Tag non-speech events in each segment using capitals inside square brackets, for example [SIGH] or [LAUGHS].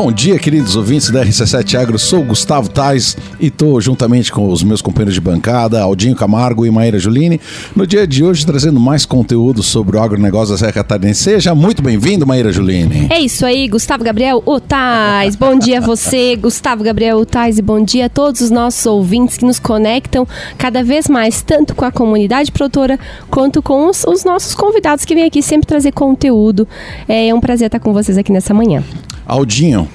Bom dia, queridos ouvintes da RC7 Agro. Sou Gustavo Tais e estou juntamente com os meus companheiros de bancada, Aldinho Camargo e Maíra Juline, no dia de hoje trazendo mais conteúdo sobre o agronegócio da Serra Catarinense. Seja muito bem-vindo, Maíra Juline. É isso aí, Gustavo Gabriel Otais. Bom dia a você, [LAUGHS] Gustavo Gabriel Otais, e bom dia a todos os nossos ouvintes que nos conectam cada vez mais, tanto com a comunidade produtora quanto com os, os nossos convidados que vêm aqui sempre trazer conteúdo. É um prazer estar com vocês aqui nessa manhã. Aldinho,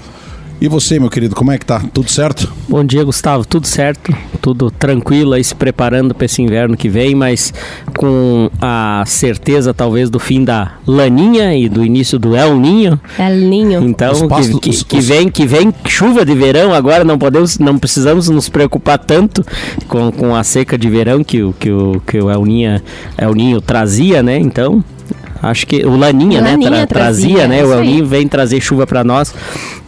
e você, meu querido, como é que tá? Tudo certo? Bom dia, Gustavo. Tudo certo, tudo tranquilo aí, se preparando para esse inverno que vem, mas com a certeza talvez do fim da laninha e do início do El Ninho. El Ninho. Então, pastos, que, que, que, vem, que vem chuva de verão agora, não podemos, não precisamos nos preocupar tanto com, com a seca de verão que o que o, que o El Ninho, El Ninho trazia, né? Então, acho que o Laninha, né, Laninha né, tra trazia, trazia, né, o El Ninho vem trazer chuva para nós.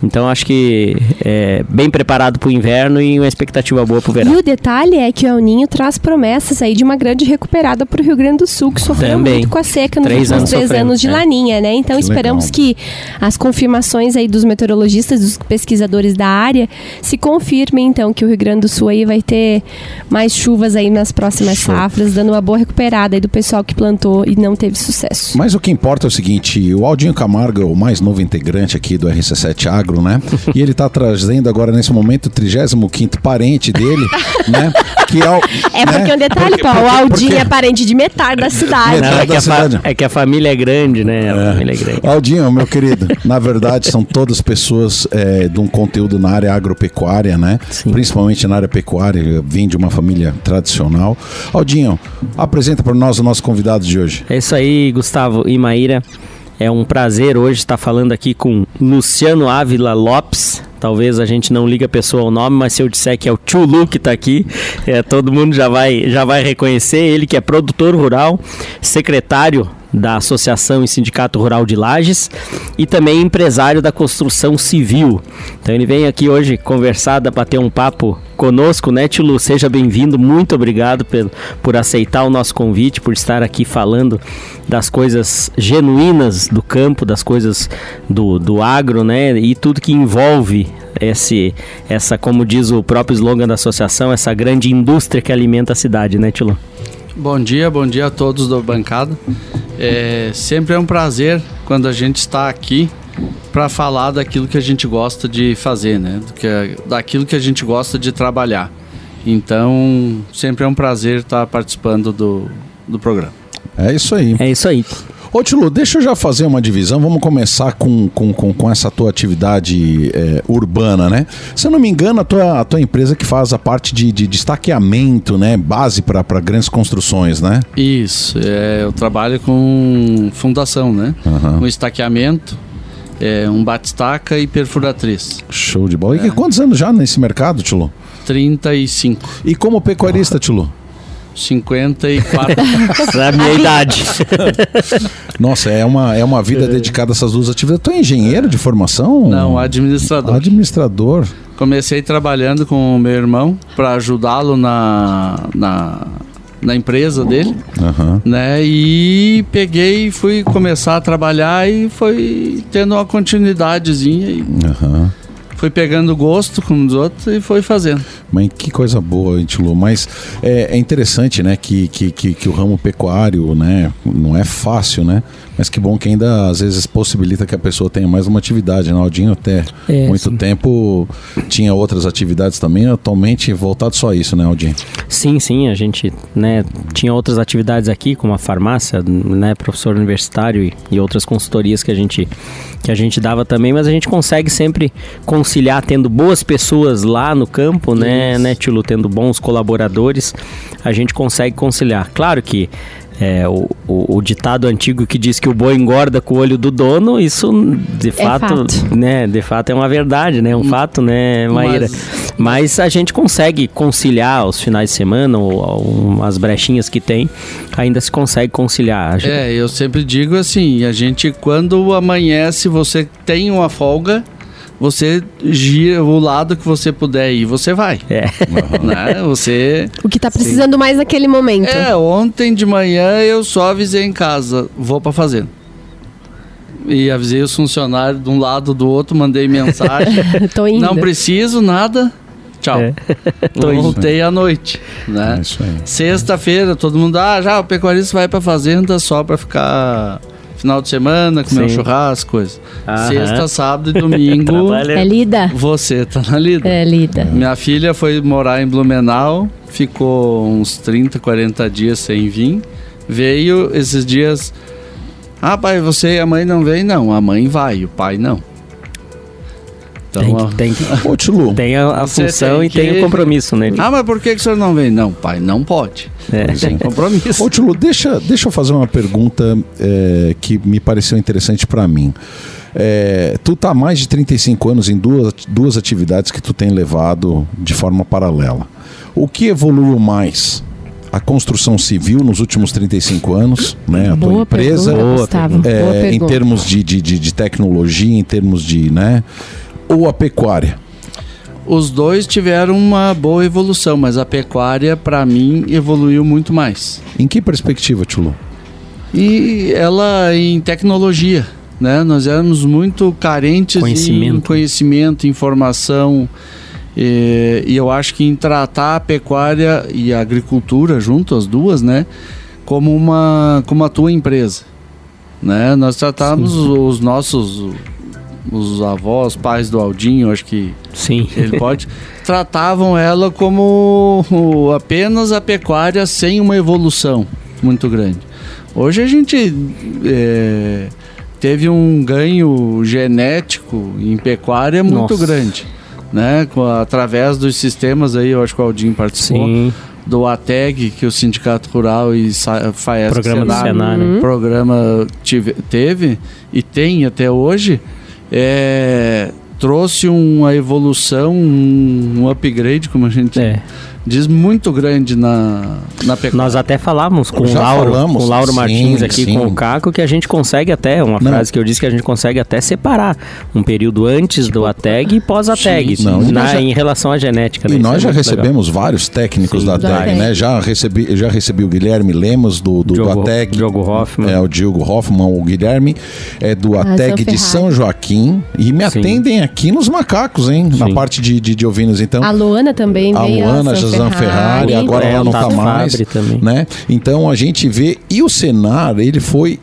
Então acho que é bem preparado para o inverno e uma expectativa boa para o verão. E o detalhe é que o El Ninho traz promessas aí de uma grande recuperada para o Rio Grande do Sul, que sofreu Também. muito com a seca nos três últimos três anos de é. laninha, né? Então que esperamos legal. que as confirmações aí dos meteorologistas, dos pesquisadores da área, se confirmem então que o Rio Grande do Sul aí vai ter mais chuvas aí nas próximas Show. safras, dando uma boa recuperada aí do pessoal que plantou e não teve sucesso. Mas o que importa é o seguinte, o Aldinho Camargo é o mais novo integrante aqui do RC7 Agro né? E ele está trazendo agora, nesse momento, o 35 parente dele, [LAUGHS] né? Que é, o, é porque né? um detalhe, porque, Paulo, o Aldinho porque... é parente de metade da cidade. Não, é, que cidade. é, que a família é grande, né? A é. família é grande. Aldinho, meu querido, na verdade são todas pessoas é, de um conteúdo na área agropecuária, né? Sim. Principalmente na área pecuária, vim de uma família tradicional. Aldinho, apresenta para nós o nosso convidado de hoje. É isso aí, Gustavo e Maíra. É um prazer hoje estar falando aqui com Luciano Ávila Lopes. Talvez a gente não ligue a pessoa ao nome, mas se eu disser que é o Tio Lu que está aqui, é, todo mundo já vai, já vai reconhecer. Ele que é produtor rural, secretário da Associação e Sindicato Rural de Lages e também empresário da construção civil. Então ele vem aqui hoje conversar, bater um papo conosco, né, Tilu? Seja bem-vindo, muito obrigado por, por aceitar o nosso convite, por estar aqui falando das coisas genuínas do campo, das coisas do, do agro, né, e tudo que envolve esse, essa, como diz o próprio slogan da associação, essa grande indústria que alimenta a cidade, né, Tilu? Bom dia, bom dia a todos do bancada. É, sempre é um prazer quando a gente está aqui para falar daquilo que a gente gosta de fazer, né? Do que, daquilo que a gente gosta de trabalhar. Então, sempre é um prazer estar participando do, do programa. É isso aí. É isso aí. Ô Tilo, deixa eu já fazer uma divisão. Vamos começar com, com, com, com essa tua atividade é, urbana, né? Se eu não me engano, a tua, a tua empresa que faz a parte de, de destaqueamento, né? Base para grandes construções, né? Isso. É, eu trabalho com fundação, né? Uhum. Com estaqueamento. É, um batistaca e perfuratriz. Show de bola. É. E quantos anos já nesse mercado, Tilo? 35. E como pecuarista, Tilo? 54. da [LAUGHS] minha idade. [LAUGHS] Nossa, é uma, é uma vida dedicada a essas duas atividades. Tu é engenheiro de formação? Não, administrador. Administrador. Comecei trabalhando com o meu irmão para ajudá-lo na, na, na empresa dele, uhum. né? E peguei, fui começar a trabalhar e foi tendo uma continuidadezinha. E... Uhum foi pegando gosto com os outros e foi fazendo. Que coisa boa, Lu. Mas é, é, interessante, né, que, que, que, que, o ramo pecuário, né, não é fácil, né? Mas que bom que ainda às vezes possibilita que a pessoa tenha mais uma atividade. Né? Aldinho até é, muito sim. tempo tinha outras atividades também, atualmente voltado só a isso, né, Aldinho? Sim, sim, a gente né, tinha outras atividades aqui, como a farmácia, né, professor universitário e, e outras consultorias que a gente que a gente dava também, mas a gente consegue sempre conciliar tendo boas pessoas lá no campo, né, né, Tilo, tendo bons colaboradores, a gente consegue conciliar. Claro que é, o, o, o, ditado antigo que diz que o boi engorda com o olho do dono, isso de fato, é fato. né, de fato é uma verdade, né, um hum. fato, né, Maíra. Mas... Mas a gente consegue conciliar os finais de semana ou, ou as brechinhas que tem, ainda se consegue conciliar. É, eu sempre digo assim, a gente quando amanhece, você tem uma folga, você gira o lado que você puder ir, você vai. É. Né? Você. [LAUGHS] O que tá precisando Sim. mais naquele momento. É, ontem de manhã eu só avisei em casa, vou pra fazenda. e avisei os funcionários de um lado do outro, mandei mensagem. [LAUGHS] Tô indo. Não preciso nada. Tchau. É. [LAUGHS] Voltei à noite, né? É Sexta-feira, todo mundo, ah, já o pecuarista vai pra fazenda só pra ficar final de semana, comer Sim. um churrasco, coisa. Aham. Sexta, sábado e domingo. [LAUGHS] é lida. Você tá na lida. É lida. Minha filha foi morar em Blumenau, ficou uns 30, 40 dias sem vir. Veio esses dias. Ah, pai, você e a mãe não vem? Não, a mãe vai, o pai não. Então, tem, tem, Ô, [LAUGHS] Tilo, tem a, a função tem e que... tem o compromisso, né? Ah, mas por que, que o senhor não vem? Não, pai, não pode. É. Tem compromisso. Ô, Tilo, deixa, deixa eu fazer uma pergunta é, que me pareceu interessante para mim. É, tu tá há mais de 35 anos em duas, duas atividades que tu tem levado de forma paralela. O que evoluiu mais? a construção civil nos últimos 35 anos, né? A Boa tua empresa, pergunta, é, em termos de, de, de, de, tecnologia, em termos de, né? Ou a pecuária? Os dois tiveram uma boa evolução, mas a pecuária, para mim, evoluiu muito mais. Em que perspectiva, Tulu? E ela em tecnologia, né? Nós éramos muito carentes conhecimento. em conhecimento, informação. E, e, eu acho que em tratar a pecuária e a agricultura junto, as duas, né? Como uma, como a tua empresa. Né? Nós tratamos os nossos os avós, pais do Aldinho, acho que Sim. ele pode, [LAUGHS] tratavam ela como apenas a pecuária sem uma evolução muito grande. Hoje a gente é, teve um ganho genético em pecuária muito Nossa. grande, né? Através dos sistemas aí, eu acho que o Aldinho participou. Sim do ATEG, que o Sindicato Rural e FAESC programa Senar, do Senar, né? programa tive, teve e tem até hoje, é, trouxe uma evolução, um, upgrade, como a gente é. Diz, muito grande na, na pecuária. Nós até falávamos com o Lauro, falamos, com o Lauro sim, Martins aqui, sim. com o Caco, que a gente consegue até, uma Não. frase que eu disse que a gente consegue até separar um período antes do ATEG e pós-ATEG, em relação à genética. Né? E nós é já recebemos legal. vários técnicos sim, da ATEG, né? Já recebi, já recebi o Guilherme Lemos do, do, Diogo, do ATEG. Diogo Hoffman. É, o Diogo Hoffman, o Guilherme é do ATEG de São Joaquim e me atendem aqui nos macacos, hein? Sim. Na parte de, de, de ovinos. Então, a Luana também A Luana, Ferrari, Ferrari, agora é, ela não tá mais. Né? Então a gente vê. E o Senar, ele foi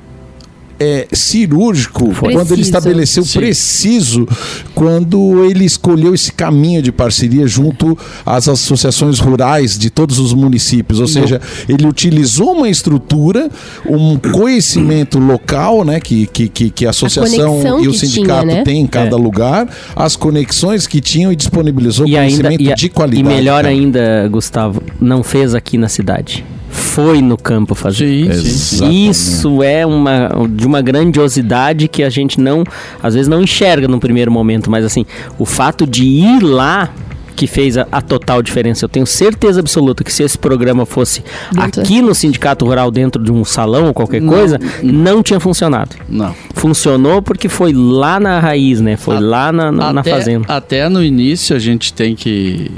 é, cirúrgico Foi. quando ele estabeleceu Sim. preciso quando ele escolheu esse caminho de parceria junto às associações rurais de todos os municípios. Ou seja, ele utilizou uma estrutura, um conhecimento local, né, que, que, que, que a associação a e o sindicato tinha, né? têm em cada é. lugar, as conexões que tinham e disponibilizou e conhecimento ainda, e, de qualidade. E melhor cara. ainda, Gustavo, não fez aqui na cidade foi no campo fazer. Sim, sim. Isso é uma de uma grandiosidade que a gente não, às vezes não enxerga no primeiro momento, mas assim, o fato de ir lá que fez a, a, total diferença. Eu tenho certeza absoluta que se esse programa fosse dentro. aqui no Sindicato Rural, dentro de um salão ou qualquer não, coisa, não, não tinha funcionado. Não. Funcionou porque foi lá na raiz, né? Foi a, lá na, na, até, na, fazenda. Até no início a gente tem que,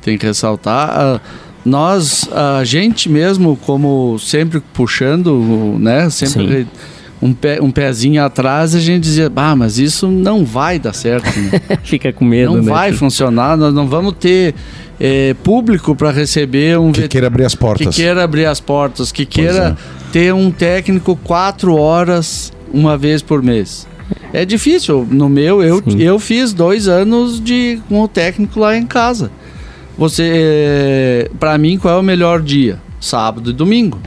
tem que ressaltar. A, nós, a gente mesmo, como sempre puxando, né? Sempre um, pé, um pezinho atrás, a gente dizia, ah, mas isso não vai dar certo. Né? [LAUGHS] Fica com medo, Não né? vai funcionar, nós não vamos ter é, público para receber um... Que queira abrir as portas. Que queira abrir as portas, que queira é. ter um técnico quatro horas uma vez por mês. É difícil. No meu, eu, eu fiz dois anos de com o técnico lá em casa. Você, é, para mim, qual é o melhor dia? Sábado e domingo.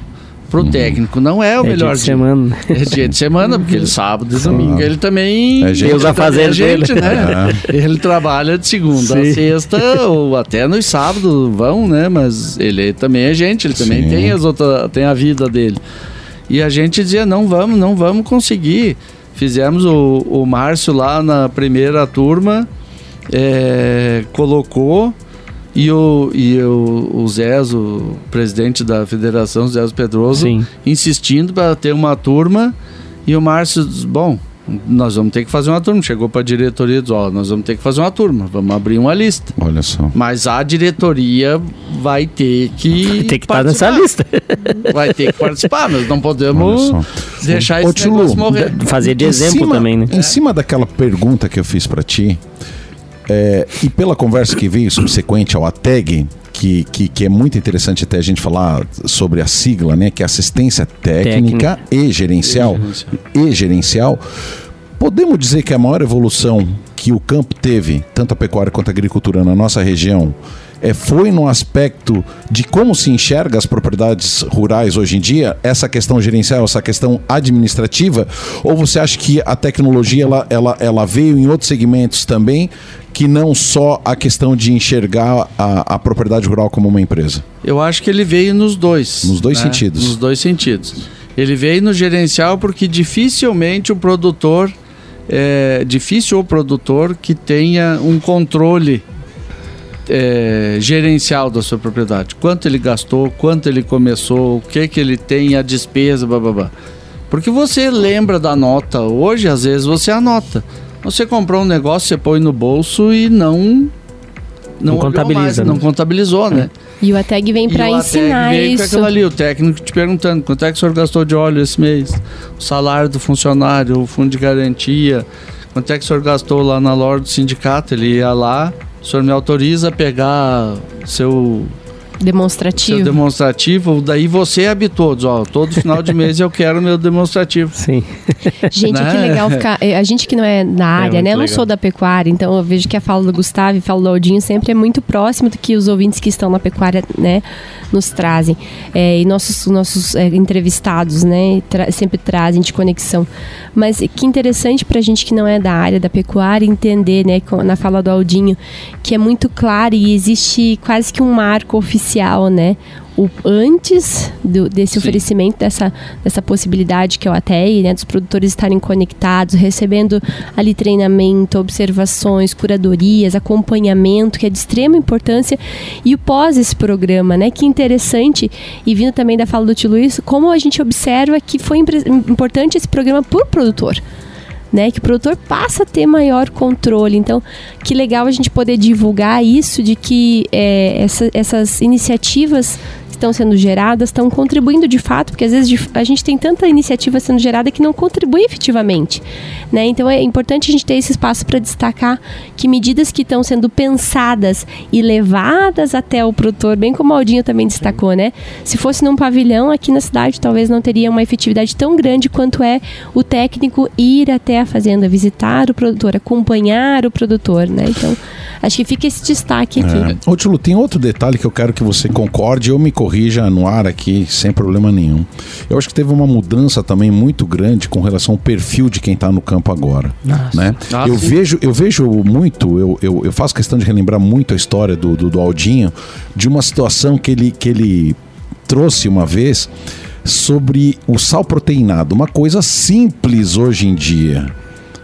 Pro uhum. técnico não é o é melhor dia. De semana. É dia de semana, porque ele [LAUGHS] sábado e domingo ele também é gente, usa fazer é gente, dele. né? É. [LAUGHS] Ele trabalha de segunda Sim. a sexta ou até nos sábados vão, né? Mas ele também é gente, ele também Sim. tem as outras, tem a vida dele. E a gente dizia não vamos, não vamos conseguir. Fizemos o, o Márcio lá na primeira turma, é, colocou e o, e o, o Zés, o presidente da federação, Zés Pedroso, Sim. insistindo para ter uma turma. E o Márcio diz: Bom, nós vamos ter que fazer uma turma. Chegou para a diretoria e disse, ó, nós vamos ter que fazer uma turma, vamos abrir uma lista. Olha só. Mas a diretoria vai ter que Tem que estar nessa lista. [LAUGHS] Vai ter que participar, nós não podemos deixar esse Ô, negócio morrer. Fazer de exemplo cima, também, né? Em cima daquela pergunta que eu fiz para ti, é, e pela conversa que veio subsequente ao ATEG, que, que, que, é muito interessante até a gente falar sobre a sigla, né? Que é assistência técnica, técnica. E, gerencial, e gerencial. E gerencial. Podemos dizer que a maior evolução que o campo teve, tanto a pecuária quanto a agricultura na nossa região, é, foi no aspecto de como se enxerga as propriedades rurais hoje em dia, essa questão gerencial, essa questão administrativa, ou você acha que a tecnologia ela, ela, ela veio em outros segmentos também, que não só a questão de enxergar a, a propriedade rural como uma empresa? Eu acho que ele veio nos dois. Nos dois né? sentidos. Nos dois sentidos. Ele veio no gerencial porque dificilmente o produtor é difícil o produtor que tenha um controle é, gerencial da sua propriedade. Quanto ele gastou, quanto ele começou, o que que ele tem, a despesa, blá. Porque você lembra da nota hoje, às vezes você anota. Você comprou um negócio, você põe no bolso e não não, não contabiliza, mais, né? não contabilizou, né? E o ATEG vem para ensinar veio isso. Com aquilo ali, o técnico te perguntando quanto é que o senhor gastou de óleo esse mês, o salário do funcionário, o fundo de garantia, quanto é que o senhor gastou lá na loja do sindicato, ele ia lá, o senhor me autoriza a pegar seu Demonstrativo. Seu demonstrativo, daí você habitou, diz, ó, todo final de mês eu quero meu demonstrativo. Sim. [LAUGHS] Gente, né? que legal ficar. Eh, a gente que não é da é área, é né? Eu não sou da pecuária, então eu vejo que a fala do Gustavo e a fala do Aldinho sempre é muito próximo do que os ouvintes que estão na pecuária, né, nos trazem. É, e nossos, nossos é, entrevistados, né, tra sempre trazem de conexão. Mas que interessante para a gente que não é da área da pecuária entender, né, na fala do Aldinho, que é muito claro e existe quase que um marco oficial, né? o antes do, desse Sim. oferecimento, dessa, dessa possibilidade que é o ATEI, né, dos produtores estarem conectados, recebendo ali treinamento, observações, curadorias, acompanhamento, que é de extrema importância, e o pós esse programa, né, que interessante, e vindo também da fala do Tio Luiz, como a gente observa que foi importante esse programa por produtor né? Que o produtor passa a ter maior controle. Então, que legal a gente poder divulgar isso de que é, essa, essas iniciativas estão sendo geradas estão contribuindo de fato, porque às vezes a gente tem tanta iniciativa sendo gerada que não contribui efetivamente. Né? Então é importante a gente ter esse espaço para destacar que medidas que estão sendo pensadas e levadas até o produtor, bem como o Aldinho também destacou, né? Se fosse num pavilhão aqui na cidade, talvez não teria uma efetividade tão grande quanto é o técnico ir até a fazenda, visitar o produtor, acompanhar o produtor, né? Então, acho que fica esse destaque aqui. É. Ô, Tilo, tem outro detalhe que eu quero que você concorde ou me corrija no ar aqui sem problema nenhum. Eu acho que teve uma mudança também muito grande com relação ao perfil de quem está no campo agora. Nossa. Né? Nossa. Eu, vejo, eu vejo muito, eu, eu, eu, faço questão de relembrar muito a história do, do, do Aldinho, de uma situação que ele, que ele trouxe uma vez sobre o sal proteinado, uma coisa simples hoje em dia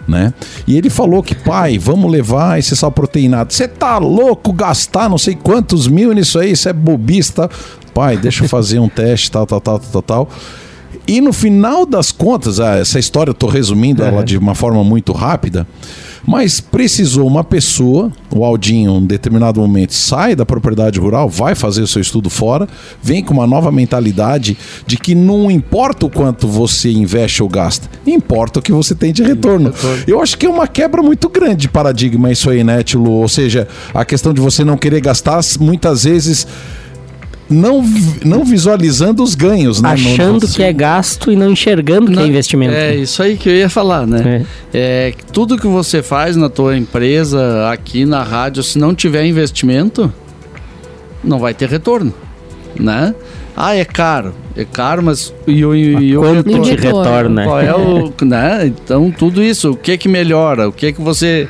né? E ele falou que, pai, vamos levar esse sal proteinado. Você tá louco gastar não sei quantos mil nisso aí? Isso é bobista. Pai, deixa eu fazer um teste, tal, tal, tal, tal, tal. E no final das contas, ah, essa história eu tô resumindo ela de uma forma muito rápida. Mas precisou uma pessoa, o Aldinho, em um determinado momento, sai da propriedade rural, vai fazer o seu estudo fora, vem com uma nova mentalidade de que não importa o quanto você investe ou gasta, importa o que você tem de retorno. Eu acho que é uma quebra muito grande de paradigma isso aí, né, Tilo? Ou seja, a questão de você não querer gastar, muitas vezes não, não visualizando os ganhos, né? Achando que é gasto e não enxergando não, que é investimento. É isso aí que eu ia falar, né? É. é. tudo que você faz na tua empresa, aqui na rádio, se não tiver investimento, não vai ter retorno, né? Ah, é caro. É caro, mas e o, e o retorno? retorna? Qual é o, [LAUGHS] né? Então, tudo isso, o que que melhora? O que que você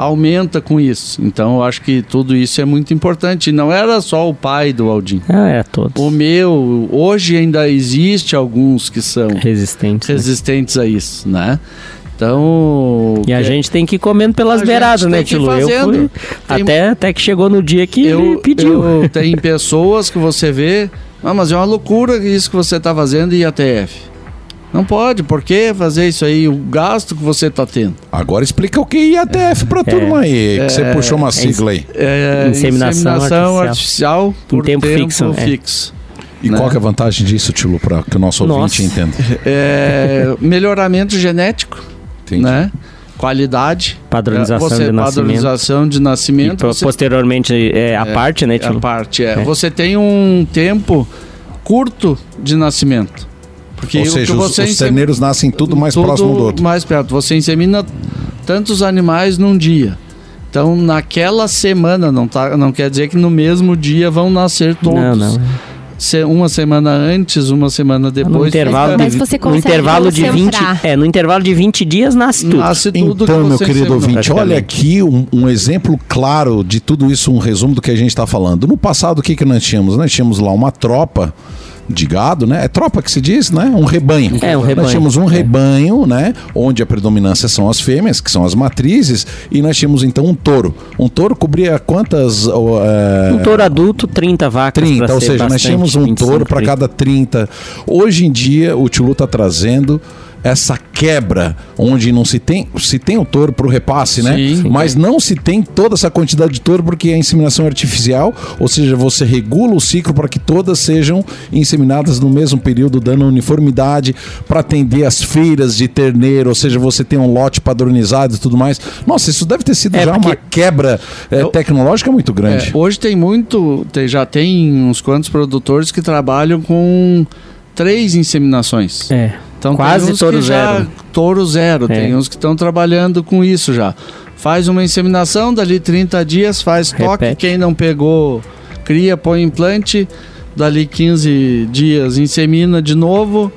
aumenta com isso. Então eu acho que tudo isso é muito importante. Não era só o pai do Aldin. Ah, é todos. O meu, hoje ainda existe alguns que são resistentes, né? resistentes né? a isso, né? Então. E a gente tem que ir comendo pelas beiradas, né, Tilo? Eu fui tem... até, até que chegou no dia que eu, pediu. Eu, tem pessoas que você vê, ah, mas é uma loucura isso que você está fazendo e a TF. Não pode, por que fazer isso aí? O gasto que você está tendo. Agora explica o que é IATF para a é, turma aí, que você é, puxou uma sigla aí. É, inseminação, inseminação artificial, artificial por tempo, tempo fixo. É. fixo. E né? qual é a vantagem disso, Tilo, para que o nosso Nossa. ouvinte entenda? É, melhoramento genético, Entendi. né? qualidade. Padronização você, de nascimento. Padronização de nascimento. E você, posteriormente é a é, parte, né, Tilo? A parte, é. é. Você tem um tempo curto de nascimento. Porque Ou seja, os, os terneiros nascem tudo mais tudo próximo do outro. mais perto. Você insemina tantos animais num dia. Então, naquela semana, não, tá, não quer dizer que no mesmo dia vão nascer todos. Não, não uma semana antes, uma semana depois. No intervalo mas, de, mas você no intervalo de 20, é, no intervalo de 20 dias nasce tudo. Nasce tudo então, meu querido ouvinte, olha aqui um, um, exemplo claro de tudo isso, um resumo do que a gente está falando. No passado, o que, que nós tínhamos? Nós tínhamos lá uma tropa de gado, né? É tropa que se diz, né? Um rebanho. É, um rebanho. Nós tínhamos um rebanho, né? Onde a predominância são as fêmeas, que são as matrizes, e nós tínhamos então um touro. Um touro cobria quantas? É... Um touro adulto, 30 vacas. 30, ou seja, nós tínhamos um touro para cada 30. Hoje em dia, o Tulu está trazendo essa quebra onde não se tem se tem o touro para o repasse, né? Sim, Mas não se tem toda essa quantidade de touro porque é inseminação artificial, ou seja, você regula o ciclo para que todas sejam inseminadas no mesmo período, dando uniformidade para atender as feiras de terneiro, ou seja, você tem um lote padronizado e tudo mais. Nossa, isso deve ter sido é já uma quebra é, eu, tecnológica muito grande. É, hoje tem muito, tem, já tem uns quantos produtores que trabalham com três inseminações. É. Então, Quase touro zero. touro zero. É. Tem uns que estão trabalhando com isso já. Faz uma inseminação, dali 30 dias faz toque. Repete. Quem não pegou, cria, põe implante. Dali 15 dias insemina de novo.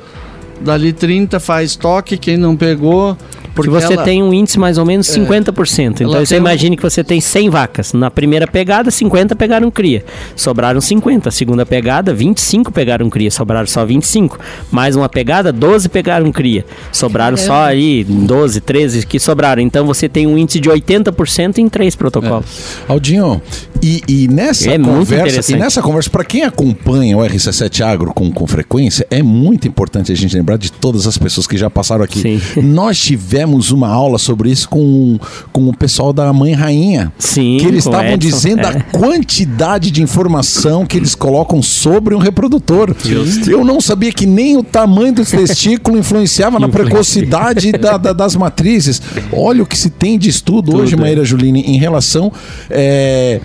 Dali 30 faz toque. Quem não pegou, porque você ela... tem um índice mais ou menos 50%. É, então você imagine um... que você tem 100 vacas. Na primeira pegada, 50 pegaram cria. Sobraram 50. Segunda pegada, 25 pegaram cria. Sobraram só 25. Mais uma pegada, 12 pegaram cria. Sobraram Caramba. só aí 12, 13 que sobraram. Então você tem um índice de 80% em três protocolos. É. Aldinho, e, e nessa é conversa, e nessa conversa, para quem acompanha o RC7 Agro com, com frequência, é muito importante a gente lembrar de todas as pessoas que já passaram aqui. Sim. Nós tivemos tivemos uma aula sobre isso com, com o pessoal da Mãe Rainha. Sim. Que eles estavam dizendo é. a quantidade de informação que eles colocam sobre um reprodutor. Justo. Eu não sabia que nem o tamanho do testículo influenciava na [LAUGHS] precocidade da, da, das matrizes. Olha o que se tem de estudo Tudo. hoje, Maíra Juline, em relação. É,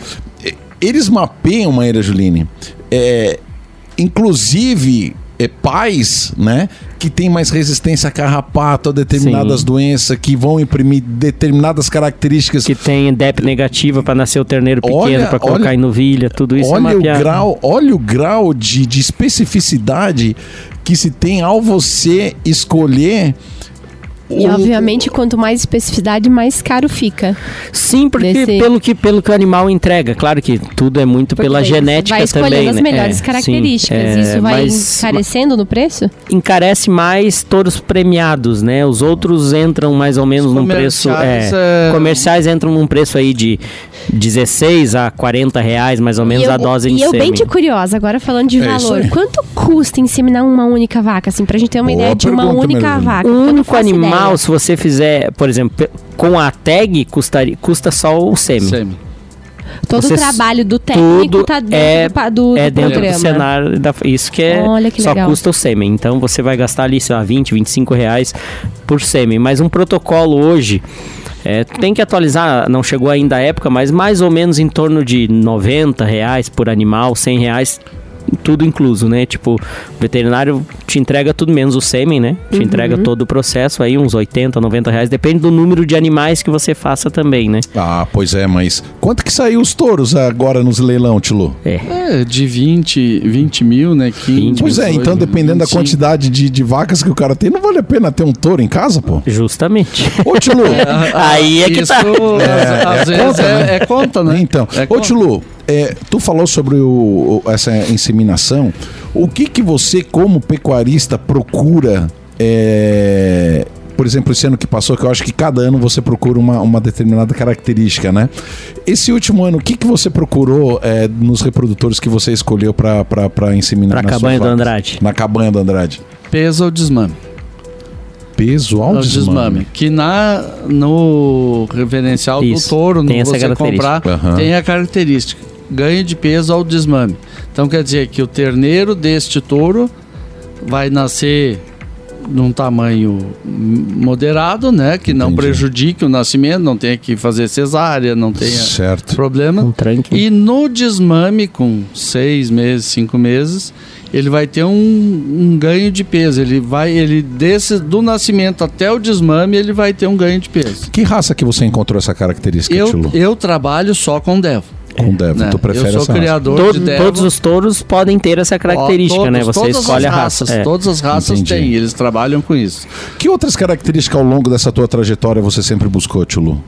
eles mapeiam, Maíra Juline, é, inclusive é, pais, né? Que tem mais resistência a carrapato, a determinadas Sim. doenças, que vão imprimir determinadas características. Que tem DEP negativa para nascer o terneiro pequeno, para colocar olha, em novilha, tudo isso é olha é o grau Olha o grau de, de especificidade que se tem ao você escolher e obviamente, quanto mais especificidade, mais caro fica. Sim, porque desse... pelo, que, pelo que o animal entrega. Claro que tudo é muito porque pela genética vai escolhendo também. as né? melhores é, características. Sim, é, Isso vai encarecendo no preço? Encarece mais touros premiados, né? Os outros entram mais ou menos num preço. É, é, Comerciais entram num preço aí de 16 a 40 reais, mais ou menos, eu, a dose em E eu bem de curiosa, agora falando de é valor. Quanto custa inseminar uma única vaca? Assim, pra gente ter uma Boa ideia de uma única mesmo. vaca. Um único animal normal, se você fizer, por exemplo, com a tag, custaria, custa só o sêmen. Semi. Todo você, o trabalho do técnico tá dentro é, do, do, é do dentro do cenário. Da, isso que é Olha que só legal. custa o sêmen. Então você vai gastar ali, sei lá, 20, 25 reais por sêmen. Mas um protocolo hoje. É, tem que atualizar, não chegou ainda a época, mas mais ou menos em torno de 90 reais por animal, 100 reais tudo incluso, né? Tipo, o veterinário te entrega tudo menos o sêmen, né? Te uhum. entrega todo o processo aí, uns 80, 90 reais. Depende do número de animais que você faça também, né? Ah, pois é, mas quanto que saiu os touros agora nos leilão, Tilo? É. é de 20, 20 mil, né? 15, pois é, então dependendo 25. da quantidade de, de vacas que o cara tem, não vale a pena ter um touro em casa, pô? Justamente. Ô, Tilo. [LAUGHS] aí é que Isso, tá. É, às, é, vezes conta, é, né? é, conta, né? Então, é ô, Tilo, é, tu falou sobre o, essa inseminação. O que que você, como pecuarista, procura? É, por exemplo, esse ano que passou, que eu acho que cada ano você procura uma, uma determinada característica, né? Esse último ano, o que, que você procurou é, nos reprodutores que você escolheu para inseminar? Para a cabanha do Andrade. Na cabanha do Andrade. Peso ou desmame? peso ao, ao desmame. desmame. Que na, no referencial Isso, do touro, no você comprar, uhum. tem a característica. Ganho de peso ao desmame. Então quer dizer que o terneiro deste touro vai nascer num tamanho moderado, né? Que não prejudique o nascimento, não tenha que fazer cesárea, não tenha certo. problema. Um e no desmame, com seis meses, cinco meses, ele vai ter um, um, ganho de peso. Ele vai, ele desse do nascimento até o desmame, ele vai ter um ganho de peso. Que raça que você encontrou essa característica, Eu, eu trabalho só com Devo com Devo. Né? Tu prefere eu sou criador Todo, de. Todos os touros podem ter essa característica, todos, né? Você escolhe a raça. É. Todas as raças Entendi. têm, eles trabalham com isso. Que outras características ao longo dessa tua trajetória você sempre buscou, Tulu?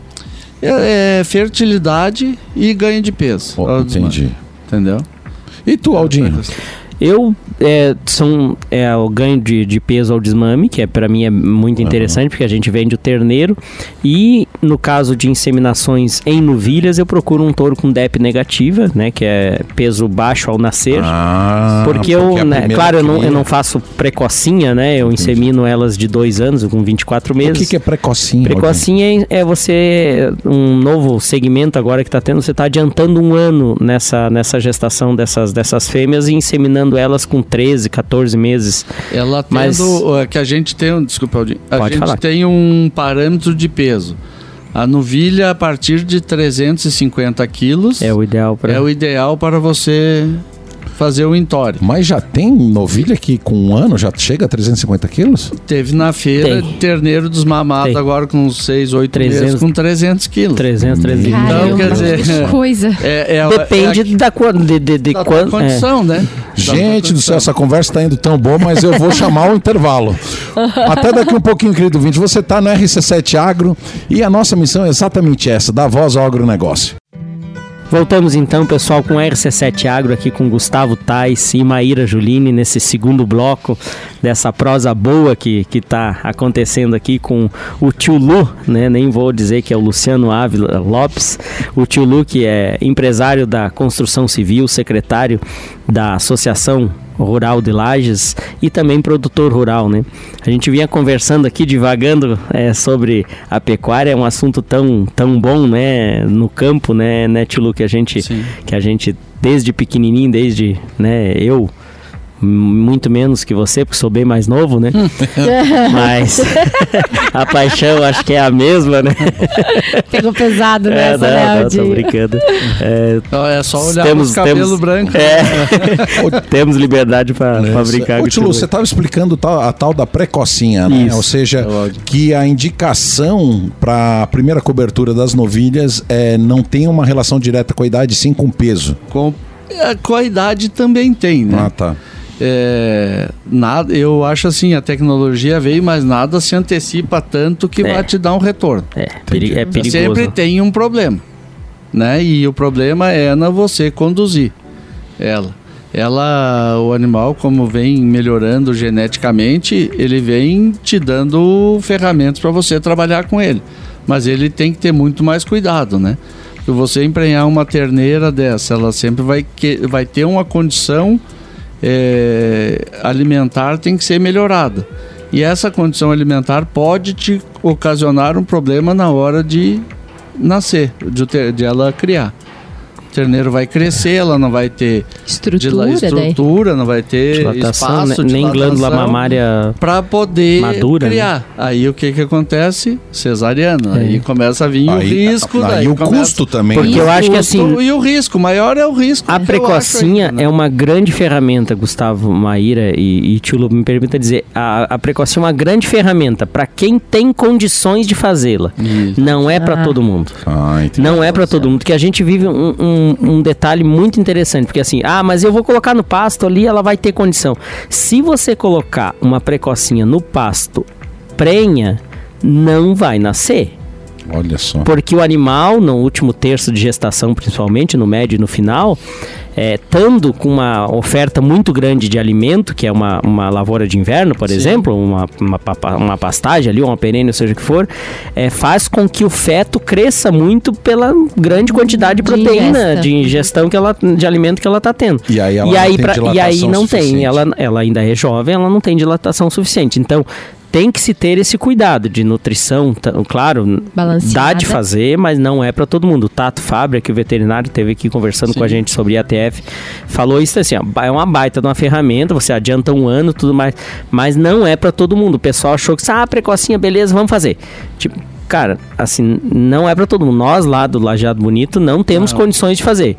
É, é fertilidade e ganho de peso. Oh, entendi. Entendeu? E tu, Aldinho? Eu é, são é, o ganho de, de peso ao desmame, que é para mim é muito interessante, uhum. porque a gente vende o terneiro. E no caso de inseminações em novilhas, eu procuro um touro com DEP negativa, né? Que é peso baixo ao nascer. Ah, porque, porque eu, né, claro, eu não, eu não faço precocinha, né? Eu Entendi. insemino elas de dois anos, com 24 meses. O que, que é precocinha? Precocinha é, é, você, um novo segmento agora que está tendo, você está adiantando um ano nessa, nessa gestação dessas, dessas fêmeas e inseminando elas com 13, 14 meses. Ela tendo, Mas... Que a gente tem, desculpa, Aldinho, a Pode gente falar. tem um parâmetro de peso. A novilha a partir de 350 quilos é o ideal para é o ideal para você fazer o entore. Mas já tem novilha que com um ano já chega a 350 quilos? Teve na feira tem. terneiro dos mamados agora com 6, 8 300, meses com 300 quilos. 300, 300. Então, quer dizer... Que coisa. [LAUGHS] É, é, Depende é, da, de, de, de da quando, condição, né? Gente do céu, essa conversa está indo tão boa, mas eu vou chamar o intervalo. [LAUGHS] Até daqui um pouquinho, querido vinte. Você está no RC7 Agro e a nossa missão é exatamente essa, dar voz ao agronegócio. Voltamos então, pessoal, com RC7 Agro aqui com Gustavo Tais e Maíra Juline nesse segundo bloco dessa prosa boa que está acontecendo aqui com o tio Lu, né? Nem vou dizer que é o Luciano Ávila Lopes, o tio Lu que é empresário da construção civil, secretário da Associação Rural de Lages e também produtor rural, né? A gente vinha conversando aqui, divagando é, sobre a pecuária, é um assunto tão, tão bom, né? No campo, né, né, Tilo, que a gente, que a gente desde pequenininho, desde, né, eu muito menos que você, porque sou bem mais novo, né? [LAUGHS] Mas [LAUGHS] a paixão acho que é a mesma, né? Pegou pesado é, nessa, é, não, né, não, tô brincando. É, não, é só olhar temos, cabelo temos, branco. É, [LAUGHS] temos liberdade para é, brincar. Ô, Tilo, você estava explicando a tal da precocinha, né? Isso. Ou seja, é que a indicação para a primeira cobertura das novilhas é, não tem uma relação direta com a idade, sim com o peso. Com, com a idade também tem, né? Ah, tá é, nada, eu acho assim, a tecnologia veio, mas nada se antecipa tanto que é. vai te dar um retorno. É, peri é perigoso. Sempre tem um problema, né? E o problema é na você conduzir ela. Ela, o animal, como vem melhorando geneticamente, ele vem te dando ferramentas para você trabalhar com ele. Mas ele tem que ter muito mais cuidado, né? Se você emprenhar uma terneira dessa, ela sempre vai, que, vai ter uma condição é, alimentar tem que ser melhorada. E essa condição alimentar pode te ocasionar um problema na hora de nascer, de, de ela criar terneiro vai crescer, ela não vai ter estrutura, estrutura não vai ter dilatação, espaço, nem glândula mamária para poder madura, né? criar. Né? Aí o que que acontece? Cesariano. É. Aí começa a vir aí, o risco, aí, o começa... custo também. Porque eu acho que assim, e o risco, maior é o risco. A precocinha aí, né? é uma grande ferramenta, Gustavo Maíra e, e Tio me permita dizer, a, a precocinha é uma grande ferramenta para quem tem condições de fazê-la. Não é para ah. todo mundo. Ah, não é para todo mundo, porque a gente vive um, um um, detalhe muito interessante, porque assim, ah, mas eu vou colocar no pasto ali, ela vai ter condição. Se você colocar uma precocinha no pasto prenha, não vai nascer. Olha só. Porque o animal, no último terço de gestação, principalmente, no médio e no final, é, estando com uma oferta muito grande de alimento, que é uma, uma lavoura de inverno, por Sim. exemplo, uma, uma, uma, pastagem ali, uma perene, seja o que for, é, faz com que o feto cresça muito pela grande quantidade de proteína, de, de ingestão que ela, de alimento que ela está tendo. E aí, ela e aí, não, pra, e aí não tem, ela, ela ainda é jovem, ela não tem dilatação suficiente. Então, tem que se ter esse cuidado de nutrição, claro, dá de fazer, mas não é para todo mundo. O Tato Fábio, que o veterinário teve aqui conversando Sim. com a gente sobre ATF, falou isso assim, ó, é uma baita de uma ferramenta, você adianta um ano, tudo mais, mas não é para todo mundo. O pessoal achou que, ah, precocinha, beleza, vamos fazer. Tipo, cara, assim, não é para todo mundo. Nós lá do Lajeado Bonito não temos não. condições de fazer.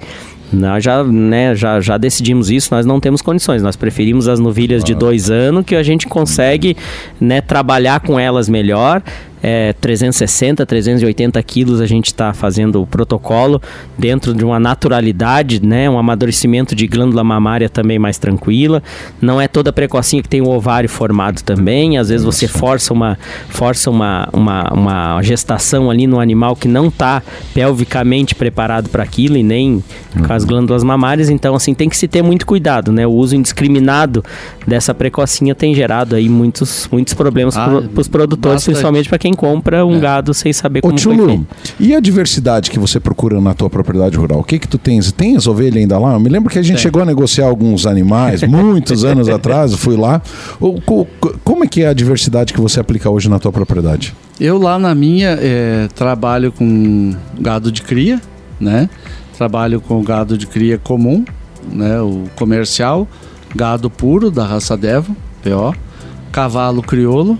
Nós já, né, já, já decidimos isso, nós não temos condições. Nós preferimos as novilhas de dois anos, que a gente consegue né, trabalhar com elas melhor é, 360, 380 quilos a gente está fazendo o protocolo dentro de uma naturalidade, né? Um amadurecimento de glândula mamária também mais tranquila. Não é toda precocinha que tem o ovário formado também. Às vezes você força uma, força uma, uma, uma gestação ali no animal que não está pelvicamente preparado para aquilo e nem uhum. com as glândulas mamárias. Então, assim, tem que se ter muito cuidado, né? O uso indiscriminado dessa precocinha tem gerado aí muitos, muitos problemas ah, para os produtores, principalmente para quem quem compra um é. gado sem saber como Ô, Tchulu, foi E a diversidade que você procura na tua propriedade rural? O que que tu tens? Tens ovelha ainda lá? Eu me lembro que a gente é. chegou a negociar alguns animais [LAUGHS] muitos anos atrás, eu fui lá. Como é que é a diversidade que você aplica hoje na tua propriedade? Eu lá na minha é, trabalho com gado de cria, né? Trabalho com gado de cria comum, né? O comercial, gado puro da raça Devo, PO, cavalo crioulo,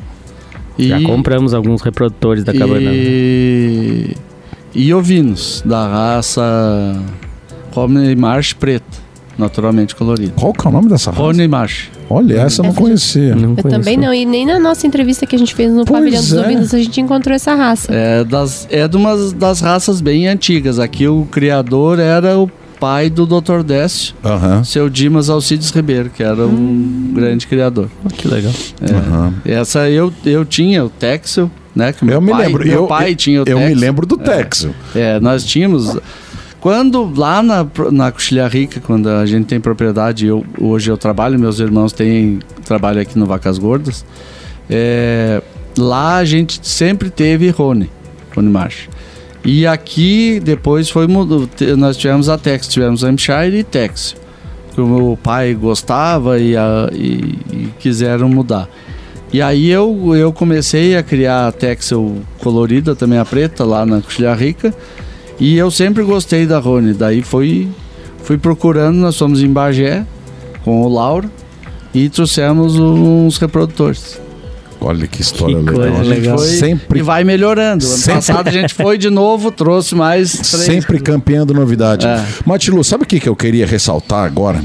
e, Já compramos alguns reprodutores da cabana. E, e ovinos da raça Romney Marsh preta, naturalmente colorida. Qual que é o nome dessa raça? Romney Marsh. Olha, essa eu não conhecia. Não eu também não, e nem na nossa entrevista que a gente fez no pois Pavilhão dos é. Ovinos a gente encontrou essa raça. É, das, é de uma das raças bem antigas. Aqui o criador era o pai do Dr. Décio, uhum. seu Dimas Alcides Ribeiro, que era um hum. grande criador. Oh, que legal. É, uhum. Essa eu, eu tinha, o Texel, né? Que meu eu pai, me lembro. Meu eu, pai eu, tinha o Eu me lembro do Texel. É, é, nós tínhamos... Quando lá na, na Coxilha Rica, quando a gente tem propriedade, eu, hoje eu trabalho, meus irmãos têm trabalho aqui no Vacas Gordas, é, lá a gente sempre teve Rony, Rony March. E aqui depois foi nós tivemos a Tex, tivemos Hampshire e Tex. Que o meu pai gostava e, a, e, e, quiseram mudar. E aí eu, eu comecei a criar a Texel colorida, também a preta, lá na Coxilha Rica. E eu sempre gostei da Rony. Daí fui, fui procurando, nós fomos em Bagé com o Lauro e trouxemos uns reprodutores. Olha que história que legal. legal. Sempre... E vai melhorando. Ano sempre... passado a gente foi de novo, trouxe mais [LAUGHS] três. Sempre campeando novidade. É. Mas, Tilu, sabe o que, que eu queria ressaltar agora?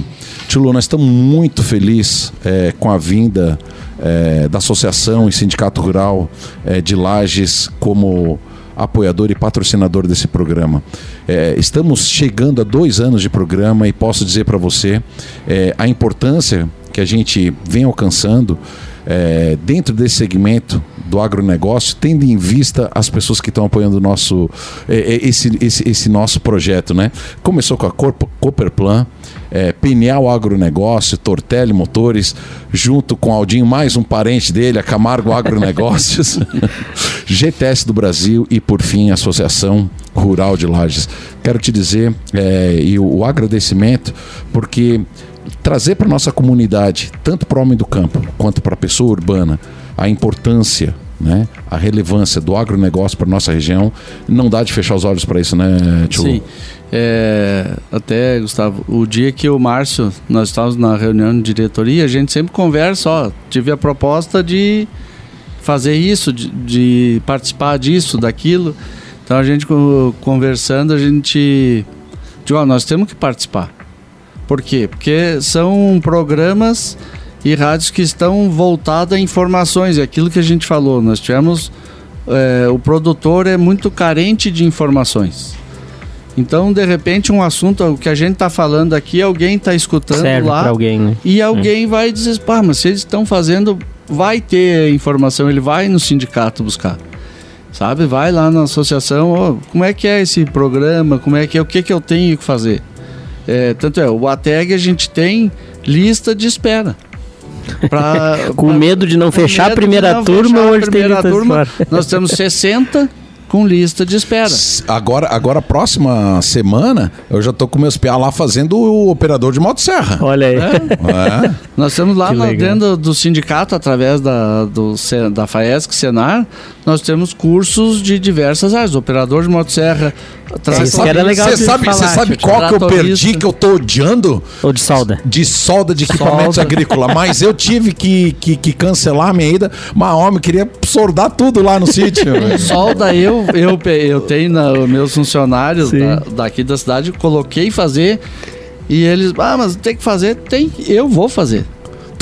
Tilu, nós estamos muito felizes é, com a vinda é, da Associação e Sindicato Rural é, de Lages como apoiador e patrocinador desse programa. É, estamos chegando a dois anos de programa e posso dizer para você é, a importância que a gente vem alcançando é, dentro desse segmento do agronegócio, tendo em vista as pessoas que estão apoiando o nosso, é, é, esse, esse, esse, nosso projeto. Né? Começou com a Cooperplan, é, Pineal Agronegócio, Tortelli Motores, junto com Aldinho, mais um parente dele, a Camargo Agronegócios, [LAUGHS] GTS do Brasil e, por fim, a Associação Rural de Lages. Quero te dizer, é, e o, o agradecimento, porque trazer para nossa comunidade, tanto para o homem do campo quanto para a pessoa urbana, a importância, né, a relevância do agronegócio para nossa região, não dá de fechar os olhos para isso, né, Tio? Sim. É, até, Gustavo, o dia que o Márcio, nós estávamos na reunião de diretoria, a gente sempre conversa, ó, tive a proposta de fazer isso, de, de participar disso, daquilo. Então a gente conversando, a gente. Digo, ó, nós temos que participar. Por quê? Porque são programas e rádios que estão voltados a informações, é aquilo que a gente falou. Nós tivemos. É, o produtor é muito carente de informações. Então, de repente, um assunto, o que a gente está falando aqui, alguém está escutando Serve lá. alguém, né? E alguém é. vai dizer, pá, mas se eles estão fazendo, vai ter informação, ele vai no sindicato buscar. Sabe? Vai lá na associação, oh, como é que é esse programa, como é que é, o que, que eu tenho que fazer. É, tanto é, o ATEG a gente tem lista de espera. Pra, [LAUGHS] com pra, medo de não fechar a primeira turma, hoje tem turma, Nós temos 60 com lista de espera. Agora, agora próxima semana, eu já tô com meus piá lá fazendo o operador de motosserra. Olha aí. É. É. [LAUGHS] Nós estamos lá na, dentro do sindicato, através da, do, da FAESC, Senar, nós temos cursos de diversas áreas. Operador de motosserra. Traz, Isso era legal Você sabe, falar, sabe qual que eu perdi, que eu tô odiando? Ou de solda? De solda de equipamentos agrícolas. Mas eu tive que, que, que, cancelar a minha ida. Mas, homem, queria soldar tudo lá no sítio. [LAUGHS] solda eu, eu, eu tenho na, meus funcionários da, daqui da cidade, coloquei fazer e eles, ah, mas tem que fazer, tem, eu vou fazer.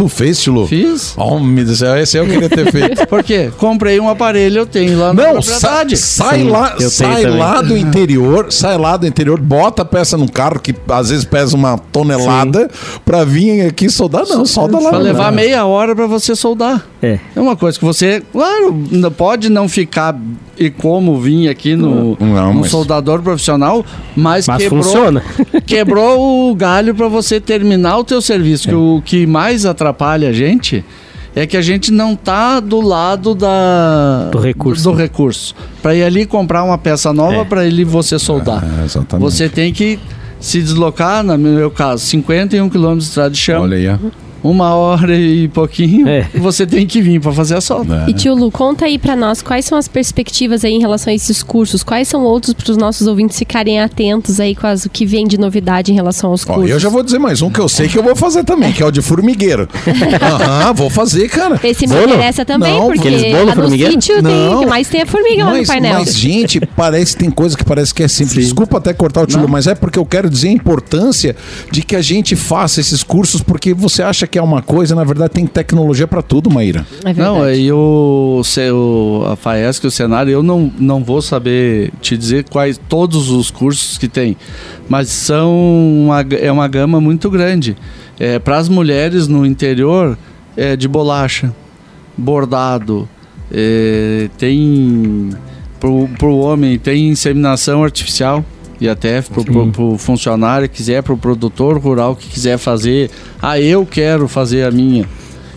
Tu fez, Tilo? Fiz. Meu Deus do céu, esse eu queria ter feito. [LAUGHS] Por quê? Comprei um aparelho, eu tenho lá na Não, propriedade. Sa sai Sim, lá, sai lá do [LAUGHS] interior, sai lá do interior, bota a peça num carro que às vezes pesa uma tonelada Sim. pra vir aqui soldar. Não, solda lá. Pra levar meia hora pra você soldar. É. É uma coisa que você, claro, pode não ficar e como vir aqui no, não, no soldador profissional, mas, mas quebrou, funciona. [LAUGHS] quebrou o galho para você terminar o teu serviço. É. Que o que mais atrapalha a gente é que a gente não tá do lado da do recurso, do recurso. para ir ali comprar uma peça nova é. para ele você soldar. É, exatamente. Você tem que se deslocar, no meu caso, 51 km de estrada de chão. Olha aí uma hora e pouquinho, é. você tem que vir para fazer a solda. É. E tio Lu, conta aí para nós quais são as perspectivas aí em relação a esses cursos, quais são outros para os nossos ouvintes ficarem atentos aí com as, o que vem de novidade em relação aos cursos. Ó, eu já vou dizer mais um que eu sei que eu vou fazer também, que é o de formigueiro. [LAUGHS] Aham, vou fazer, cara. Esse me interessa também, não, porque lá no sítio tem, que mais tem a formiga mas, lá no painel. Mas, gente, [LAUGHS] parece tem coisa que parece que é simples. Sim. Desculpa até cortar o tio, Lu, mas é porque eu quero dizer a importância de que a gente faça esses cursos, porque você acha que que é uma coisa, na verdade tem tecnologia para tudo, Maíra. É não, e o, o, a FAESC, o cenário, eu não, não vou saber te dizer quais todos os cursos que tem, mas são uma, é uma gama muito grande. É, para as mulheres no interior, é de bolacha, bordado, é, tem para o homem tem inseminação artificial e até para o funcionário que quiser, para o produtor rural que quiser fazer. Ah, eu quero fazer a minha.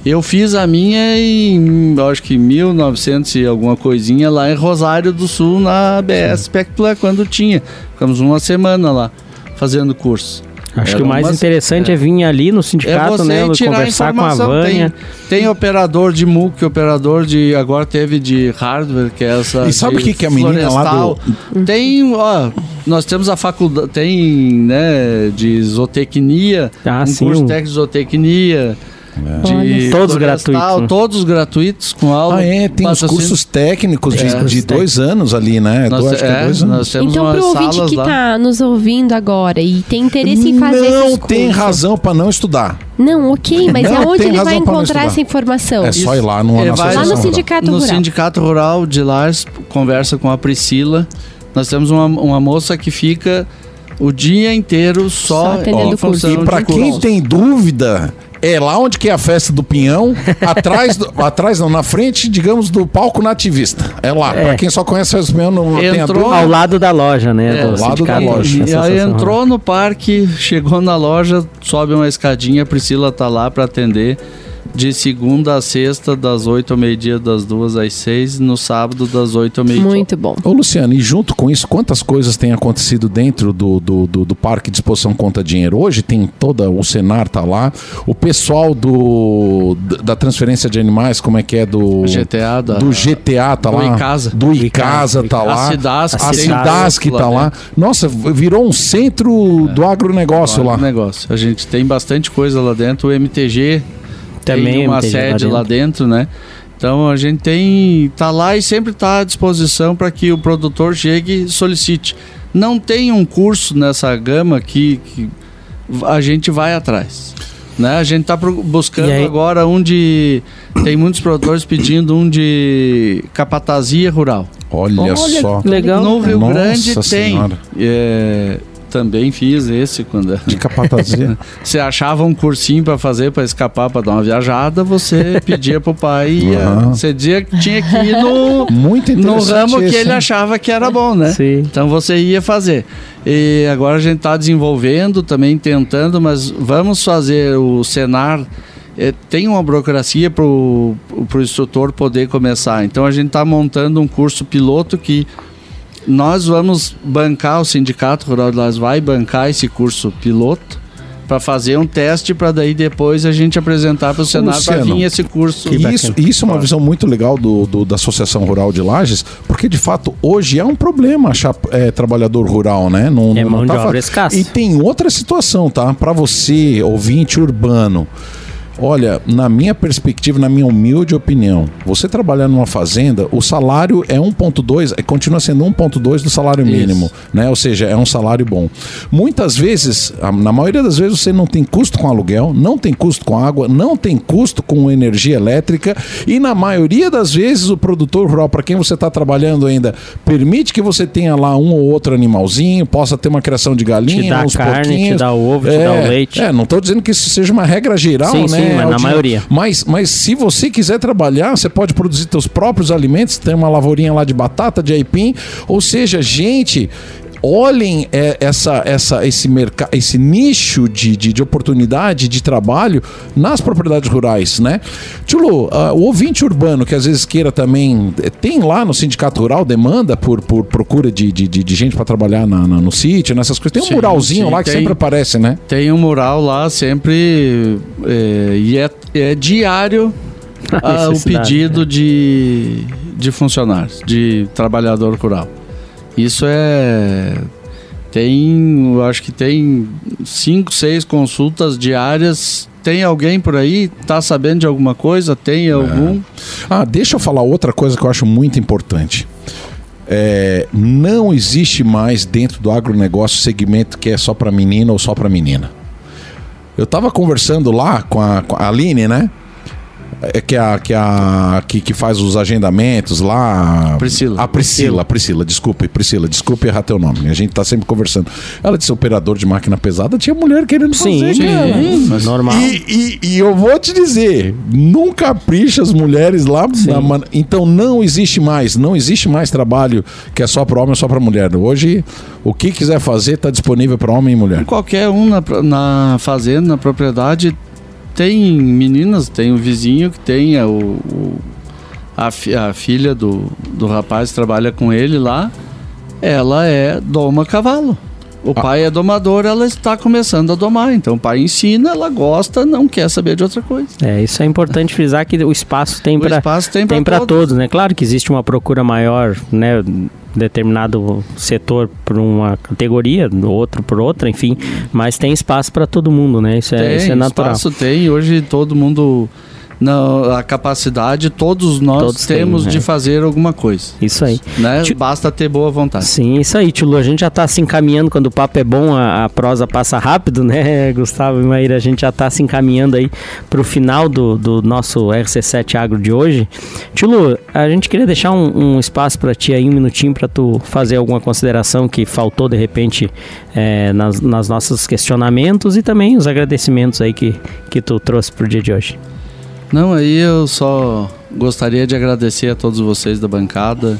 Eu fiz a minha em, acho que 1900 e alguma coisinha lá em Rosário do Sul, na ABS Pectula, quando tinha. Ficamos uma semana lá fazendo curso. Acho que o mais umas, interessante é, é, vir ali no sindicato, é né? Conversar com a Vânia. Tem, tem, operador de MUC, operador de. Agora teve de hardware, que é essa. E sabe o que, que é a menina lá do. Tem, ó, nós temos a faculdade. Tem, né, de zootecnia. Ah, um sim. curso técnico de zootecnia. De todos gratuitos. Todos gratuitos com aula. Ah, é, tem os cursos técnicos de, é, de dois anos ali, né? Nós, acho é, é dois anos. então, para o ouvinte que está nos ouvindo agora e tem interesse em fazer Não tem razão para não estudar. Não, ok, mas não aonde ele vai encontrar essa informação? É só ir lá no, é, lá no Sindicato Rural. No Sindicato Rural de Lars, conversa com a Priscila. Nós temos uma, uma moça que fica o dia inteiro só, só atendendo curso. E para quem tem dúvida, é lá onde que é a festa do Pinhão, [LAUGHS] atrás, do, atrás não, na frente, digamos, do palco nativista. É lá. É. Pra quem só conhece a festa do Pinhão, não entrou ao lado da loja, né? É, ao lado da loja. E aí entrou no parque, chegou na loja, sobe uma escadinha, a Priscila tá lá para atender de segunda a sexta, das 8 ao meio-dia, das duas às 6, no sábado, das 8 ao meio-dia. Muito bom. Ô, Luciano, e junto com isso, quantas coisas têm acontecido dentro do, do, do, do Parque de Exposição Conta Dinheiro? Hoje tem toda, o Senar tá lá, o pessoal do, da transferência de animais, como é que é? Do GTA, da, do GTA tá do lá. Icasa. Do Icasa tá lá. A Cidasc. A Cidasc tá lá. Nossa, virou um centro é. do agronegócio do lá. Agronegócio. A gente tem bastante coisa lá dentro. O MTG também tem uma sede lá dentro. lá dentro, né? Então a gente tem tá lá e sempre está à disposição para que o produtor chegue e solicite. Não tem um curso nessa gama que, que a gente vai atrás. Né? A gente está buscando agora um de. Tem muitos produtores pedindo um de capatazia rural. Olha, Olha só. Legal. No Rio Nossa Grande Senhora. tem. É, também fiz esse quando de capatazia. [LAUGHS] você achava um cursinho para fazer para escapar, para dar uma viajada, você [LAUGHS] pedia pro pai e uhum. você dizia que tinha que ir no [LAUGHS] Muito no ramo que ele achava que era bom, né? Sim. Então você ia fazer. E agora a gente está desenvolvendo, também tentando, mas vamos fazer o Senar é, tem uma burocracia para o instrutor poder começar. Então a gente está montando um curso piloto que nós vamos bancar, o Sindicato Rural de Las vai bancar esse curso piloto para fazer um teste para daí depois a gente apresentar para o Senado para vir esse curso. Isso, isso é uma visão muito legal do, do, da Associação Rural de Lages, porque de fato hoje é um problema achar é, trabalhador rural, né? Não, é mão não tá de obra escassa. E tem outra situação, tá? Para você, ouvinte urbano, Olha, na minha perspectiva, na minha humilde opinião, você trabalhar numa fazenda, o salário é 1.2, é, continua sendo 1.2 do salário mínimo, Isso. né? Ou seja, é um salário bom. Muitas vezes, na maioria das vezes você não tem custo com aluguel, não tem custo com água, não tem custo com energia elétrica e na maioria das vezes o produtor rural para quem você está trabalhando ainda permite que você tenha lá um ou outro animalzinho, possa ter uma criação de galinha, te dá uns carne, pouquinhos. te dá o ovo, é, te dá o leite. É, não estou dizendo que isso seja uma regra geral, sim, né? Sim, mas na maioria. Mas, mas se você quiser trabalhar, você pode produzir seus próprios alimentos, tem uma lavourinha lá de batata, de aipim. Ou seja, gente, olhem é, essa, essa, esse, mercado, esse nicho de, de, de, oportunidade de trabalho nas propriedades rurais, né? Tilo, uh, o ouvinte urbano que às vezes queira também, eh, tem lá no Sindicato Rural demanda por, por procura de, de, de gente para trabalhar na, na, no sítio, nessas coisas. Tem um sim, muralzinho sim, lá que tem, sempre aparece, né? Tem um mural lá sempre é, e é, é diário [LAUGHS] ah, o pedido de, de funcionários, de trabalhador rural. Isso é. Tem, eu acho que tem cinco, seis consultas diárias. Tem alguém por aí? Tá sabendo de alguma coisa? Tem algum? É. Ah, deixa eu falar outra coisa que eu acho muito importante. É, não existe mais dentro do agronegócio segmento que é só para menina ou só para menina. Eu estava conversando lá com a, com a Aline, né? É que a que a que, que faz os agendamentos lá. Priscila. A Priscila, Priscila, desculpe, Priscila, desculpe errar teu nome. A gente tá sempre conversando. Ela disse operador de máquina pesada, tinha mulher querendo sim, fazer, sim, cara. Sim, normal. E, e, e, eu vou te dizer, nunca capricha as mulheres lá. Na, então não existe mais, não existe mais trabalho que é só para homem ou só para mulher. Hoje, o que quiser fazer está disponível para homem e mulher. Qualquer um na, na fazenda, na propriedade, tem meninas, tem um vizinho que tem o, o a, fi, a, filha do, do rapaz que trabalha com ele lá, ela é doma cavalo. O ah. pai é domador, ela está começando a domar. Então o pai ensina, ela gosta, não quer saber de outra coisa. É, isso é importante frisar que o espaço tem para tem, tem para todos. todos, né? Claro que existe uma procura maior, né? Determinado setor por uma categoria, outro por outra, enfim, mas tem espaço para todo mundo, né? Isso é, tem, isso é natural. Espaço tem, hoje todo mundo na, a capacidade todos nós todos temos tem, de é. fazer alguma coisa. Isso aí. Né? Basta ter boa vontade. Sim, isso aí, Tilo. A gente já está se encaminhando, quando o papo é bom, a, a, prosa passa rápido, né, [LAUGHS] Gustavo e Maíra? A gente já está se encaminhando aí para o final do, do nosso RC7 Agro de hoje. Tilo, a gente queria deixar um, um espaço para ti aí, um minutinho, para tu fazer alguma consideração que faltou, de repente, é, nas, nas nossos questionamentos e também os agradecimentos aí que, que tu trouxe para o dia de hoje. Não, aí eu só gostaria de agradecer a todos vocês da bancada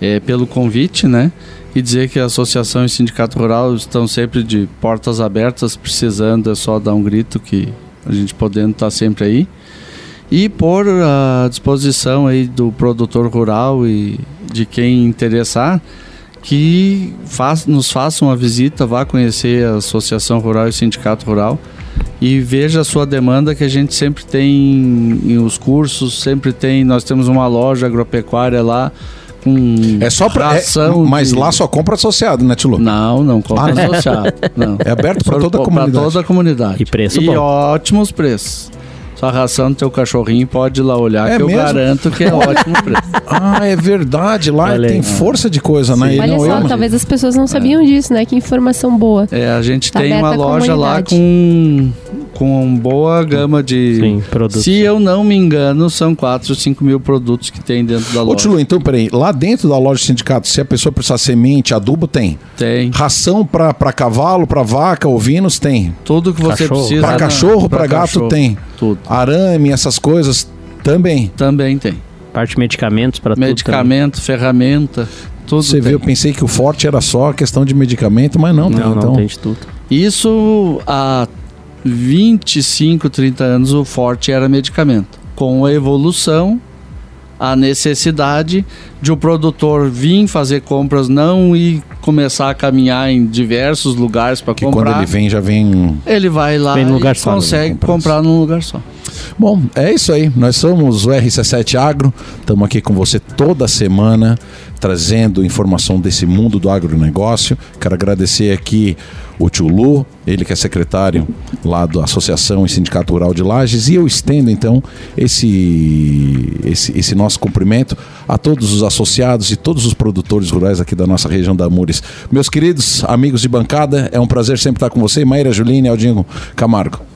é, pelo convite, né? E dizer que a associação e o sindicato rural estão sempre de portas abertas, precisando é só dar um grito que a gente podendo estar tá sempre aí. E por a disposição aí do produtor rural e de quem interessar, que faz, nos faça uma visita, vá conhecer a Associação Rural e o Sindicato Rural e veja a sua demanda que a gente sempre tem os cursos, sempre tem, nós temos uma loja agropecuária lá com é só pra, é, mas de... lá só compra associado, né, Tilo? Não, não compra ah, associado. Não. É aberto para toda a comunidade. Para toda a comunidade. E preço e bom. ótimos preços. Sua ração do teu cachorrinho pode ir lá olhar, é que mesmo? eu garanto que é ótimo preço. [LAUGHS] Ah, é verdade. Lá Olha tem força de coisa, né? Olha não, só, eu, talvez as pessoas não sabiam é. disso, né? Que informação boa. É, a gente tá tem uma loja lá com com boa gama de Sim, produtos. Se eu não me engano, são 4 ou 5 mil produtos que tem dentro da loja. Ô, então, peraí. Lá dentro da loja de sindicato, se a pessoa precisar semente, adubo, tem? Tem. Ração para cavalo, para vaca, ovinos, tem? Tudo que você cachorro. precisa. Para cachorro, para gato, tem? Tudo. Arame, essas coisas, também? Também tem. Parte de medicamentos para tudo. Medicamento, ferramenta. Tudo Você vê, eu pensei que o forte era só a questão de medicamento, mas não, não, não, então... tem de tudo. Isso há 25, 30 anos o forte era medicamento. Com a evolução, a necessidade de o produtor vir fazer compras, não e começar a caminhar em diversos lugares para comprar. quando ele vem, já vem. Ele vai lá vem lugar e só, consegue comprar num lugar só. Bom, é isso aí. Nós somos o RC7 Agro. Estamos aqui com você toda semana, trazendo informação desse mundo do agronegócio. Quero agradecer aqui o tio Lu, ele que é secretário lá da Associação e Sindicato Rural de Lages, e eu estendo então esse, esse, esse nosso cumprimento a todos os associados e todos os produtores rurais aqui da nossa região da Amures. Meus queridos amigos de bancada, é um prazer sempre estar com você, Maíra Juline e Aldinho Camargo.